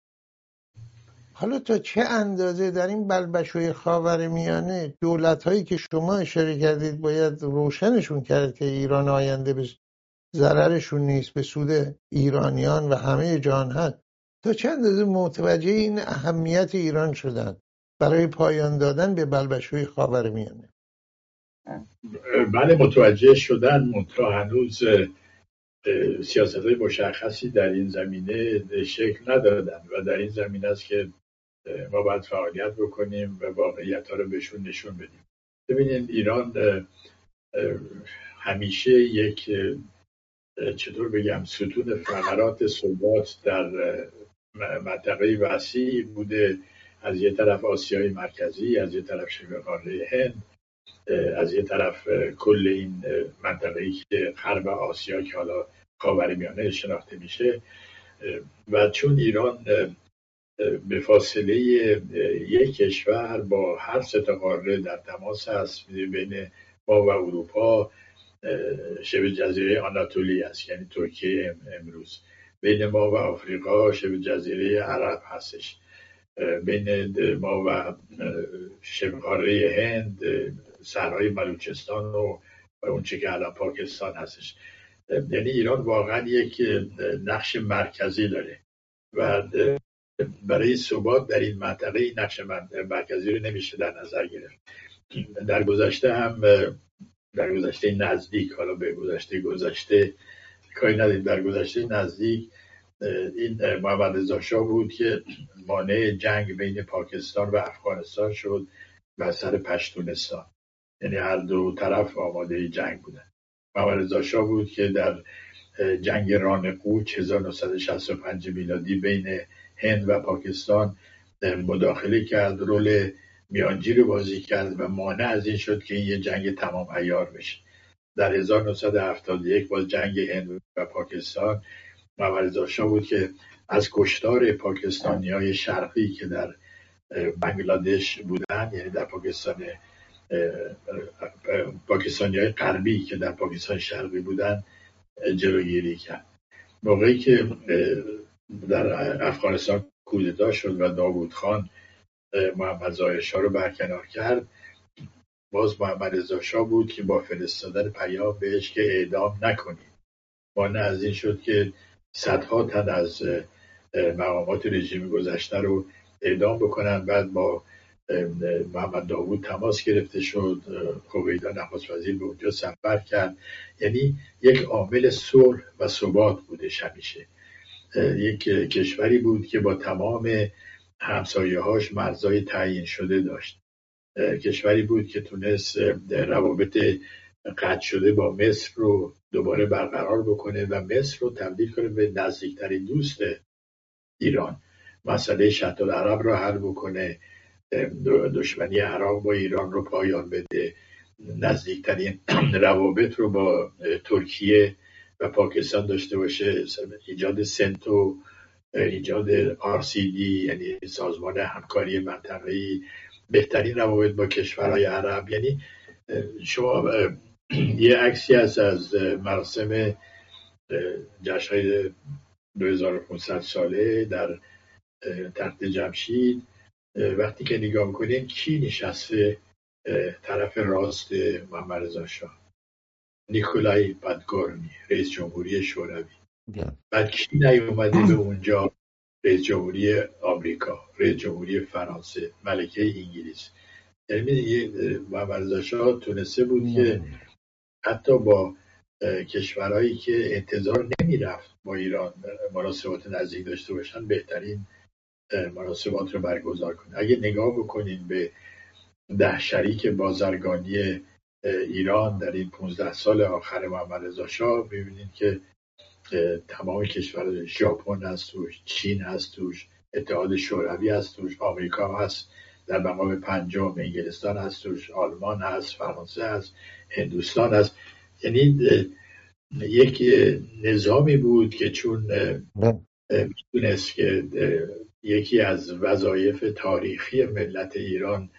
حالا تا چه اندازه در این بلبشوی خاور میانه دولت هایی که شما اشاره کردید باید روشنشون کرد که ایران آینده به ضررشون نیست به سود ایرانیان و همه جهان هست. تا چه اندازه متوجه این اهمیت ایران شدن؟ برای پایان دادن به بلبشوی خاور میانه. بله متوجه شدن منتها هنوز سیاست های مشخصی در این زمینه شکل ندادن و در این زمینه است که ما باید فعالیت بکنیم و واقعیت ها رو بهشون نشون بدیم. ببینید ایران همیشه یک چطور بگم ستون فقرات ثبات در منطقه وسیع بوده. از یه طرف آسیای مرکزی از یه طرف شبه قاره هند از یه طرف کل این منطقه که غرب آسیا که حالا خاورمیانه شناخته میشه. و چون ایران به فاصله یک کشور با هر سه قاره در تماس هست بین ما و اروپا شبه جزیره آناتولی است یعنی ترکیه امروز. بین ما و آفریقا شبه جزیره عرب هستش. بین ما و شبه قاره هند سرهای بلوچستان و اون چه که الان پاکستان هستش. یعنی ایران واقعا یک نقش مرکزی داره. و برای ثبات در این منطقه این نقش مرکزی رو نمیشه در نظر گرفت. در گذشته هم در گذشته نزدیک حالا به گذشته گذشته کاری نداریم. در گذشته نزدیک این محمد رضا بود که مانع جنگ بین پاکستان و افغانستان شد و سر پشتونستان. یعنی هر دو طرف آماده جنگ بودن. محمد رضا بود که در جنگ ران قوچ 1965 میلادی بین هند و پاکستان مداخله کرد رول میانجی رو بازی کرد و مانع از این شد که این یه جنگ تمام ایار بشه. در 1971 باز جنگ هند و پاکستان شاه بود که از کشتار پاکستانی های شرقی که در بنگلادش بودن یعنی در پاکستان پاکستانی های غربی که در پاکستان شرقی بودن جلوگیری کرد. موقعی که در افغانستان کودتا شد و داوود خان محمد ظاهر رو برکنار کرد باز محمد رضا بود که با فرستادن پیام بهش که اعدام نکنید. مانع از این شد که صدها تن از مقامات رژیم گذشته رو اعدام بکنن. بعد با محمد داوود تماس گرفته شد. خوبیدا نخواست وزیر به اونجا سفر کرد. یعنی یک عامل صلح و ثبات بوده همیشه. یک کشوری بود که با تمام همسایه هاش مرزای تعیین شده داشت. کشوری بود که تونست روابط قطع شده با مصر رو دوباره برقرار بکنه و مصر رو تبدیل کنه به نزدیکترین دوست ایران. مسئله شط عرب رو حل بکنه دشمنی عراق با ایران رو پایان بده نزدیکترین روابط رو با ترکیه و پاکستان داشته باشه. ایجاد سنتو ایجاد آرسیدی یعنی سازمان همکاری منطقه‌ای. بهترین روابط با کشورهای عرب یعنی شما یه عکسی هست از مراسم جشنهای 2500 ساله در تخت جمشید. وقتی که نگاه می‌کنین کی نشسته طرف راست محمد رضا شاه؟ نیکولای پادگورنی رئیس جمهوری شوروی. بعد کی نیومده به اونجا؟ رئیس جمهوری آمریکا رئیس جمهوری فرانسه ملکه انگلیس. یعنی محمد رضا شاه تونسته بود که حتی با کشورهایی که انتظار نمی‌رفت با ایران مناسبات نزدیک داشته باشن بهترین مناسبات رو برگزار کنه اگه نگاه بکنین به ده شریک بازرگانی ایران در این 15 سال آخر محمد رضا شاه ببینید که تمام کشور ژاپن هست توش چین هست توش اتحاد شوروی هست توش آمریکا هست. در مقام پنجم انگلستان هست توش آلمان هست فرانسه هست هندوستان هست. یعنی یک نظامی بود که چون می‌تونست که یکی از وظایف تاریخی ملت ایران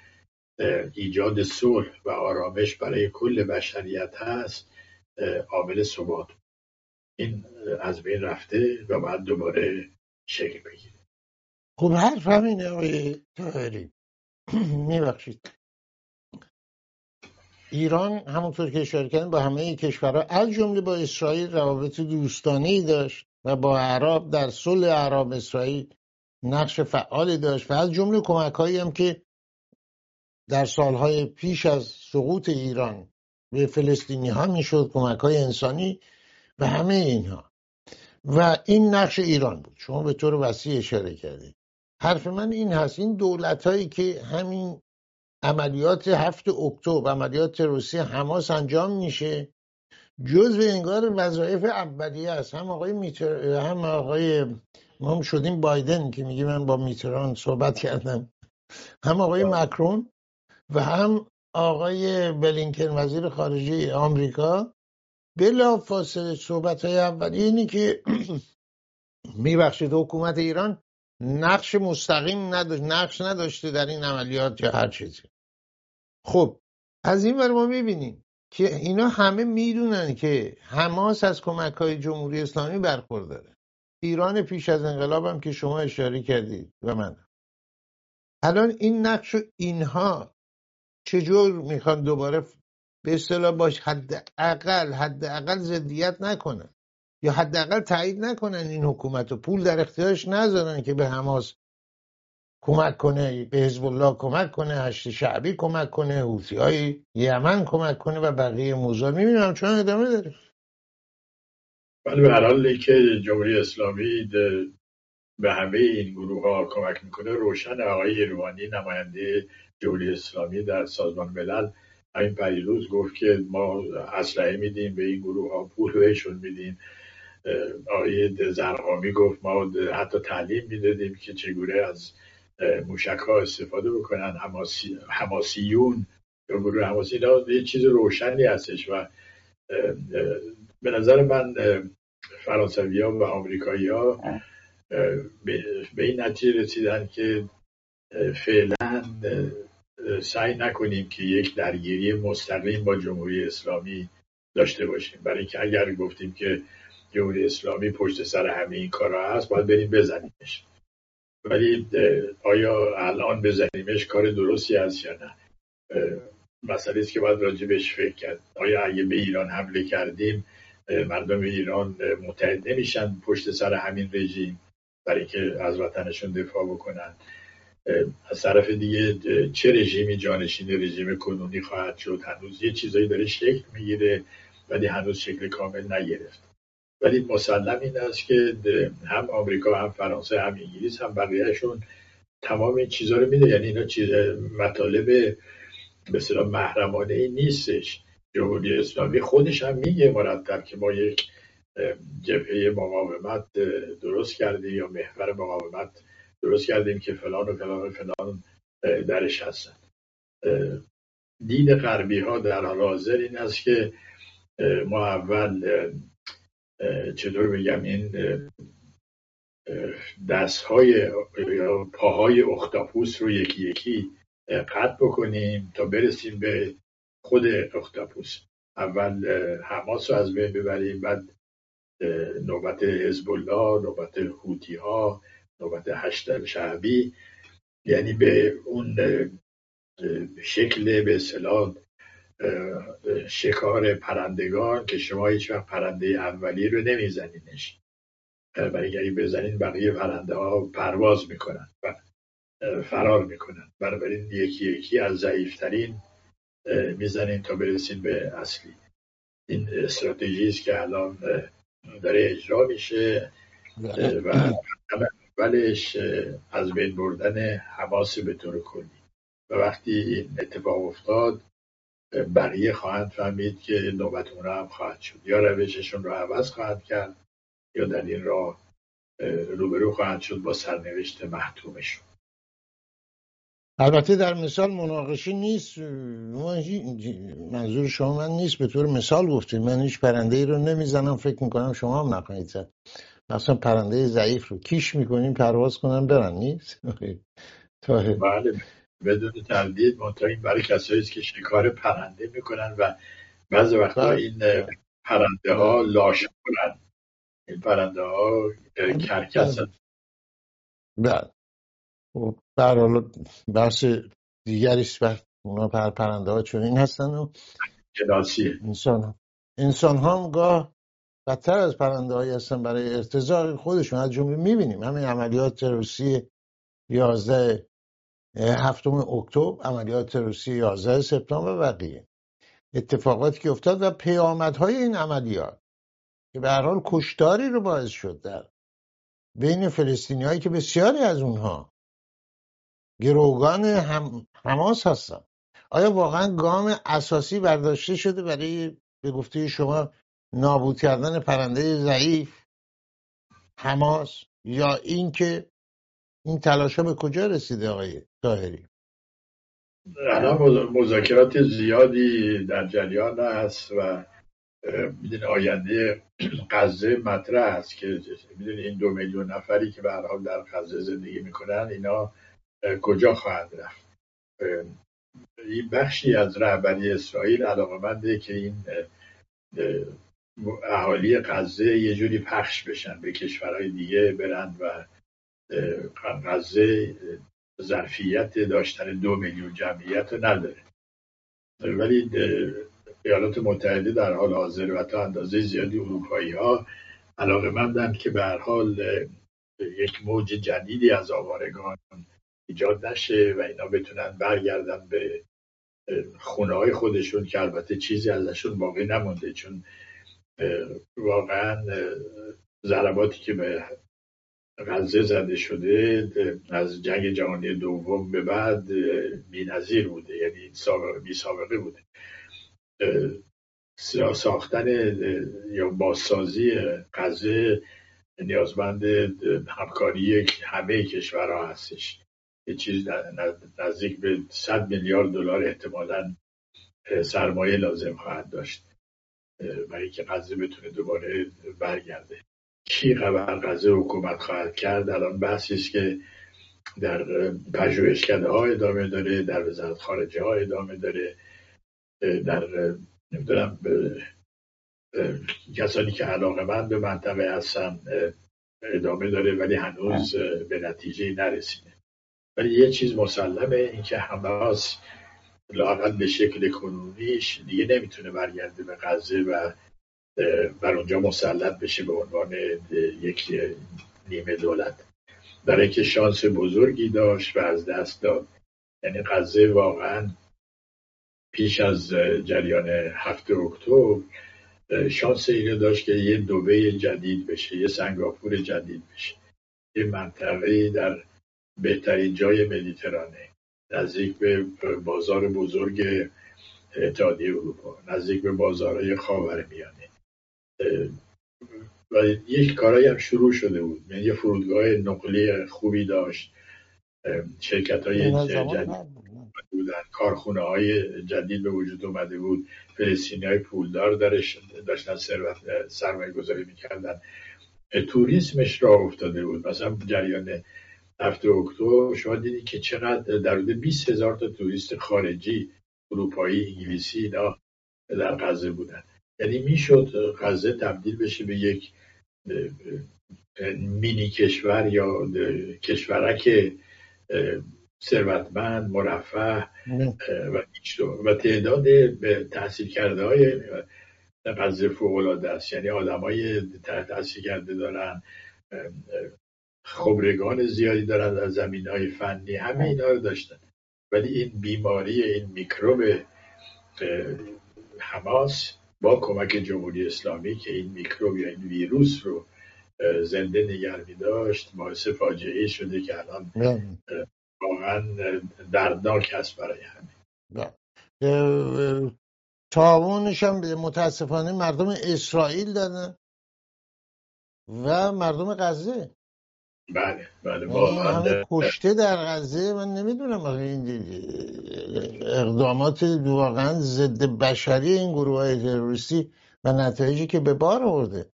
ایجاد صلح و آرامش برای کل بشریت هست عامل ثبات این از بین رفته و بعد دوباره شکل بگیره. خب حرف همینه آقای تاهری میبخشید. ایران همونطور که اشاره کردن با همه کشورها از جمله با اسرائیل روابط دوستانه داشت و با عرب در صلح عرب اسرائیل نقش فعالی داشت و از جمله کمک هایی هم که در سالهای پیش از سقوط ایران به فلسطینی ها می‌شد کمک های انسانی و همه اینها. و این نقش ایران بود. شما به طور وسیع اشاره کردید. حرف من این هست. این دولت هایی که همین عملیات هفت اکتبر عملیات روسی حماس انجام میشه جز به انگار وظایف اولیه است. هم آقای میتر هم آقای ما هم شدیم بایدن که میگه من با میتران صحبت کردم. هم آقای مکرون و هم آقای بلینکن وزیر خارجه آمریکا. بلا فاصله صحبت های اولیه اینی که میبخشید حکومت ایران. نقش مستقیم نداشت نقش نداشته در این عملیات یا هر چیزی. خب از این ور ما می‌بینیم که اینا همه می‌دونن که حماس از کمک های جمهوری اسلامی برخورداره. ایران پیش از انقلاب هم که شما اشاره کردید و من. الان این نقش اینها چجور می‌خوان دوباره به اصطلاح باش حداقل حداقل ضدیت نکنن. یا حداقل تایید نکنن این حکومت و پول در اختیارش نذارن که به حماس کمک کنه به حزب الله کمک کنه هشت شعبی کمک کنه حوثی های یمن کمک کنه و بقیه موضوع می‌بینم چون ادامه داره. ولی به هر حالی که جمهوری اسلامی به همه این گروه ها کمک می‌کنه روشن آقای روحانی نماینده جمهوری اسلامی در سازمان ملل همین پریروز گفت که ما اسلحه میدیم به این گروه ها پول بهشون میدیم. آقای زرقامی گفت ما حتی تعلیم می‌دادیم که چگونه از موشک ها استفاده بکنن حماسی، حماسیون یا گروه حماسی یه چیز روشنی هستش و به نظر من فرانسوی ها و آمریکایی ها به این نتیجه رسیدن که فعلا سعی نکنیم که یک درگیری مستقیم با جمهوری اسلامی داشته باشیم. برای اینکه اگر گفتیم که جمهوری اسلامی پشت سر همه این کارا هست باید بریم بزنیمش. ولی آیا الان بزنیمش کار درستی هست یا نه؟ مسئله است که باید راجبش فکر کرد. آیا اگه به ایران حمله کردیم مردم ایران متحد نمیشن پشت سر همین رژیم برای که از وطنشون دفاع بکنن؟ از طرف دیگه چه رژیمی جانشین رژیم کنونی خواهد شد؟ هنوز یه چیزایی داره شکل می‌گیره ولی هنوز شکل کامل نگرفت. ولی مسلم این است که هم آمریکا هم فرانسه هم انگلیس هم بقیهشون تمام این چیزها رو میده. یعنی اینا چیز مطالب به محرمانه ای نیستش. جمهوری اسلامی خودش هم میگه مرتب که ما یک جبهه مقاومت درست کرده یا محور مقاومت درست کردیم که فلان و فلان و فلان درش هستن. دین غربی ها در حال حاضر این است که ما اول چطور بگم این دست های یا پاهای اختاپوس رو یکی یکی قطع بکنیم تا برسیم به خود اختاپوس. اول حماس رو از بین ببریم بعد نوبت حزب الله نوبت حوتی ها نوبت هشت شعبی یعنی به اون شکل به اصطلاح شکار پرندگان که شما هیچ وقت پرنده اولی رو نمیزنینش. و اگری بزنین بقیه پرنده ها پرواز می‌کنن و فرار می‌کنن. بنابراین یکی یکی از ضعیفترین می‌زنین تا برسین به اصلی. این استراتژی است که الان داره اجرا میشه. و اولش از بین بردن حماس به طور کلی. و وقتی این اتفاق افتاد بقیه خواهند فهمید که نوبت اون هم خواهد شد. یا روششون رو عوض خواهد کرد یا در این راه روبرو خواهد شد با سرنوشت محتومشون. البته در مثال مناقشه نیست. منظور شما من نیست. به طور مثال گفتید من هیچ پرنده ای رو نمی‌زنم. فکر می‌کنم شما هم نخواهید زد مثلا پرنده ضعیف رو کیش می‌کنیم پرواز کنم برن. نیست؟ بله. بدون تردید منتها این برای کسایی است که شکار پرنده می‌کنن و بعض وقتا این پرنده ها بله لاشخورن. این پرنده ها کرکس بله. خب، هر حال بحث دیگری است و اونا پر پرنده ها چنین هستن و جناسیه انسان انسان هم گاه بدتر از پرنده هایی هستن برای ارتزاق خودشون. از جمله می‌بینیم همین عملیات تروریستی 11 هفتم اکتبر عملیات تروریستی 11 سپتامبر و بقیه. اتفاقاتی که افتاد و پیامدهای این عملیات که به هر حال کشتاری رو باعث شد در بین فلسطینی هایی که بسیاری از اونها گروگان هم حماس هستن. آیا واقعا گام اساسی برداشته شده برای به گفته شما نابود کردن پرنده ضعیف حماس یا اینکه این تلاش به کجا رسیده آقای طاهری؟ الان مذاکرات زیادی در جریان است و می‌دونی آینده غزه مطرح است که می‌دونی این دو میلیون نفری که به حال در غزه زندگی می‌کنن اینا کجا خواهند رفت؟ این بخشی از رهبری اسرائیل علاقمنده که این اهالی غزه یه جوری پخش بشن به کشورهای دیگه برن و غزه ظرفیت داشتن دو میلیون جمعیت رو نداره. ولی ایالات متحده در حال حاضر و تا اندازه زیادی اروپایی ها علاقه مندن که به هر حال یک موج جدیدی از آوارگان ایجاد نشه و اینا بتونن برگردن به خونه های خودشون که البته چیزی ازشون باقی نمونده چون واقعا ضرباتی که به غزه زده شده از جنگ جهانی دوم به بعد نظیر بوده یعنی بی سابقه بوده. ساختن یا بازسازی غزه نیازمند همکاری همه کشورها هستش. یه چیز نزدیک به 100 میلیارد دلار احتمالا سرمایه لازم خواهد داشت برای که غزه بتونه دوباره برگرده. کی قبل غزه حکومت خواهد کرد؟ الان بحثی است که در پژوهشکده ها ادامه داره در وزارت خارجه ها ادامه داره در نمی‌دونم کسانی که علاقه من به منطقه هستن ادامه داره ولی هنوز به نتیجه نرسیده. ولی یه چیز مسلمه اینکه حماس لاقل به شکل کنونیش دیگه نمی‌تونه برگرده به غزه و بر اونجا مسلط بشه به عنوان یک نیمه دولت. برای که شانس بزرگی داشت و از دست داد. یعنی غزه واقعا پیش از جریان هفته اکتبر شانس اینو داشت که یه دوبه جدید بشه یه سنگاپور جدید بشه. یه منطقه در بهترین جای مدیترانه نزدیک به بازار بزرگ اتحادیه اروپا نزدیک به بازارهای خاور میانه و یک کارایی هم شروع شده بود. یعنی یه فرودگاه نقلی خوبی داشت. شرکت های جدید بودن. کارخونه های جدید به وجود اومده بود. فلسطینی های پولدار درش داشتن سرمایه گذاری می‌کردن. توریسمش را افتاده بود. مثلا جریان هفته اکتبر شما دیدی که چقدر در حدود 20 هزار تا توریست خارجی اروپایی انگلیسی اینا در غزه بودن. یعنی می‌شد غزه تبدیل بشه به یک مینی کشور یا کشورک ثروتمند مرفه و و تعداد تحصیل کرده های غزه فوق العاده است. یعنی آدمای تحصیل کرده دارن خبرگان زیادی دارن در زمین های فنی. همه اینا رو داشتن. ولی این بیماری این میکروب حماس با کمک جمهوری اسلامی که این میکروب یا این ویروس رو زنده نگه می داشت باعث فاجعه شده که الان واقعا دردناک هست برای همه. تاوانش هم متاسفانه مردم اسرائیل دادن و مردم غزه. بله بله یعنی همه کشته در غزه من نمی‌دونم این اقدامات واقعا ضد بشری این گروه های تروریستی و نتایجی که به بار آورده.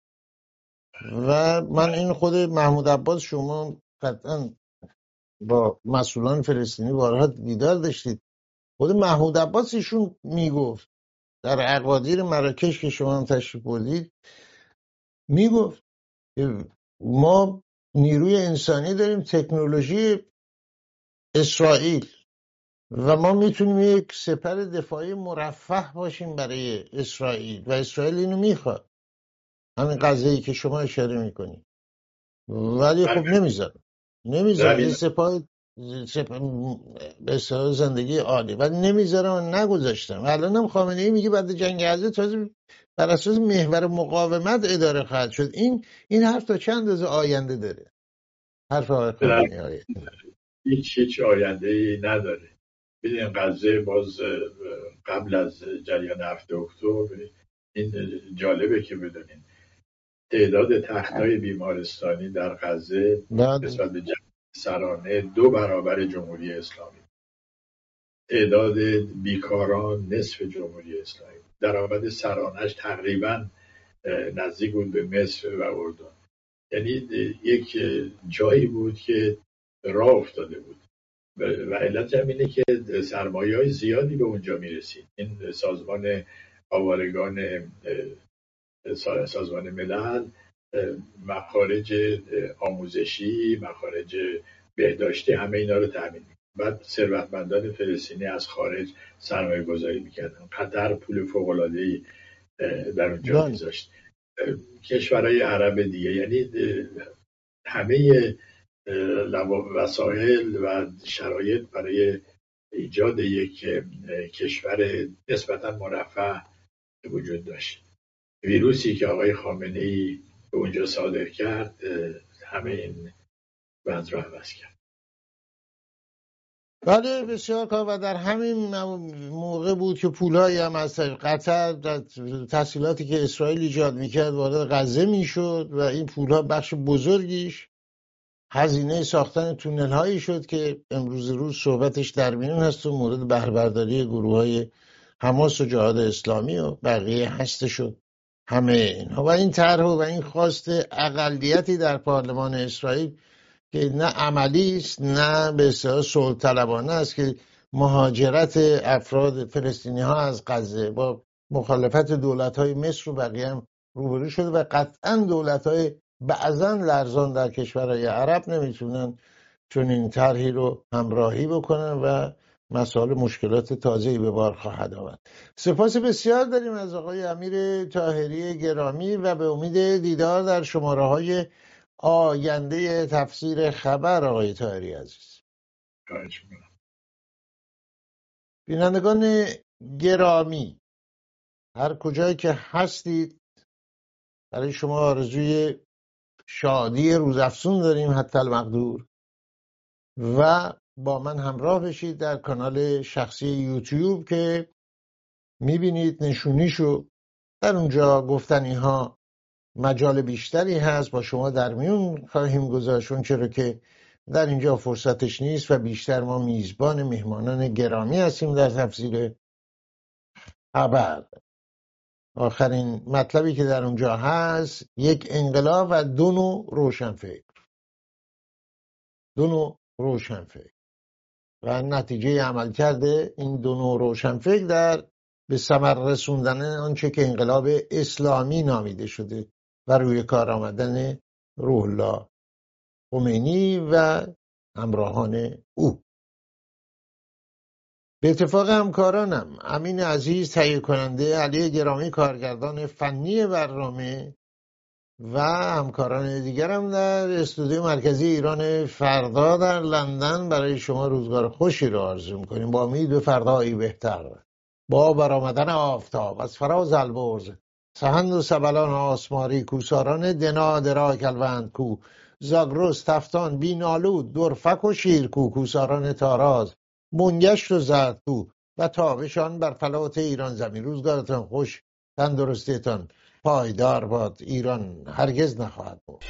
و من این خود محمود عباس شما قطعا با مسئولان فلسطینی بارها دیدار داشتید. خود محمود عباس ایشون می‌گفت در اقادیر مراکش که شما هم تشریف بردید می‌گفت که ما نیروی انسانی داریم تکنولوژی اسرائیل. و ما می‌تونیم یک سپر دفاعی مرفه باشیم برای اسرائیل و اسرائیل اینو می‌خواد. همین قضیه ای که شما اشاره می‌کنید ولی خب نمی‌ذاره. نمی‌ذاره. یه سپاه سپ... به زندگی عالی. ولی نمی‌ذاره و نگذاشتم. و الان هم خامنه ای میگه بعد جنگ غزه تازه بر اساس محور مقاومت اداره خواهد شد. این این حرف تا چند اندازه آینده داره؟ حرف آقای خامنه ای آینده هیچ هیچ آینده ای نداره. ببین غزه باز قبل از جریان هفته اکتبر این جالبه که بدونین تعداد تختای بیمارستانی در غزه نسبت به جمعیت سرانه دو برابر جمهوری اسلامی. تعداد بیکاران نصف جمهوری اسلامی. درآمد سرانش تقریبا نزدیک بود به مصر و اردن. یعنی یک جایی بود که راه افتاده بود. و علت هم اینه که سرمایه های زیادی به اونجا می‌رسید. این سازمان آوارگان سازمان ملل مخارج آموزشی مخارج بهداشتی همه اینا رو تامین. بعد ثروتمندان فلسطینی از خارج سرمایه گذاری می‌کردن. قطر پول فوق العاده در اونجا بله. میذاشت. کشورهای عرب دیگه یعنی همه وسایل و شرایط برای ایجاد یک کشور نسبتا مرفه وجود داشت. ویروسی که آقای خامنه ای به اونجا صادر کرد همه این وضع رو عوض کرد. بله بسیار کار و در همین موقع بود که پولهایی هم از قطر در تحصیلاتی که اسرائیل ایجاد می‌کرد وارد غزه می‌شد و این پولها بخش بزرگیش هزینه ساختن تونل هایی شد که امروز روز صحبتش در میون هست و مورد بهرهبرداری گروه های حماس و جهاد اسلامی و بقیه هستش و همه اینها و این طرح و این خواست اقلیتی در پارلمان اسرائیل که نه عملی است نه به اصطلاح صلح طلبانه است که مهاجرت افراد فلسطینی ها از غزه با مخالفت دولت های مصر و بقیه هم روبرو شده و قطعا دولت های بعضا لرزان در کشورهای عرب نمی‌تونن چون این طرحی رو همراهی بکنن و مسائل مشکلات تازه‌ای به بار خواهد آورد سپاس بسیار داریم از آقای امیر طاهری گرامی و به امید دیدار در شماره های آینده تفسیر خبر. آقای طاهری عزیز. بینندگان گرامی هر کجایی که هستید برای شما آرزوی شادی روزافزون داریم حتی المقدور. و با من همراه بشید در کانال شخصی یوتیوب که می‌بینید نشونیشو. در اونجا گفتنی ها مجال بیشتری هست با شما در میون خواهیم گذاشت. اون چرا که در اینجا فرصتش نیست و بیشتر ما میزبان مهمانان گرامی هستیم در تفسیر خبر. آخرین مطلبی که در اونجا هست یک انقلاب و دو نوع روشنفکر. دو نوع روشنفکر. و نتیجه عمل کرده این دو نوع روشنفکر در به ثمر رسوندن آنچه که انقلاب اسلامی نامیده شده و روی کار آمدن روح الله خمینی و همراهان او. به اتفاق همکارانم امین عزیز تهیه کننده علی گرامی کارگردان فنی برنامه و همکاران دیگرم در استودیو مرکزی ایران فردا در لندن برای شما روزگار خوشی را آرزو می‌کنیم. با امید به فردایی بهتر. با برآمدن آفتاب از فراز البرز سهند و سبلان آسماری کوساران دنا درا کلوند کو زاگرس تفتان بینالود درفک و شیرکو کوساران تاراز منگشت و زردکو و تابشان بر فلات ایران زمین. روزگارتان خوش تندرستیتان پایدار باد. ایران هرگز نخواهد بود.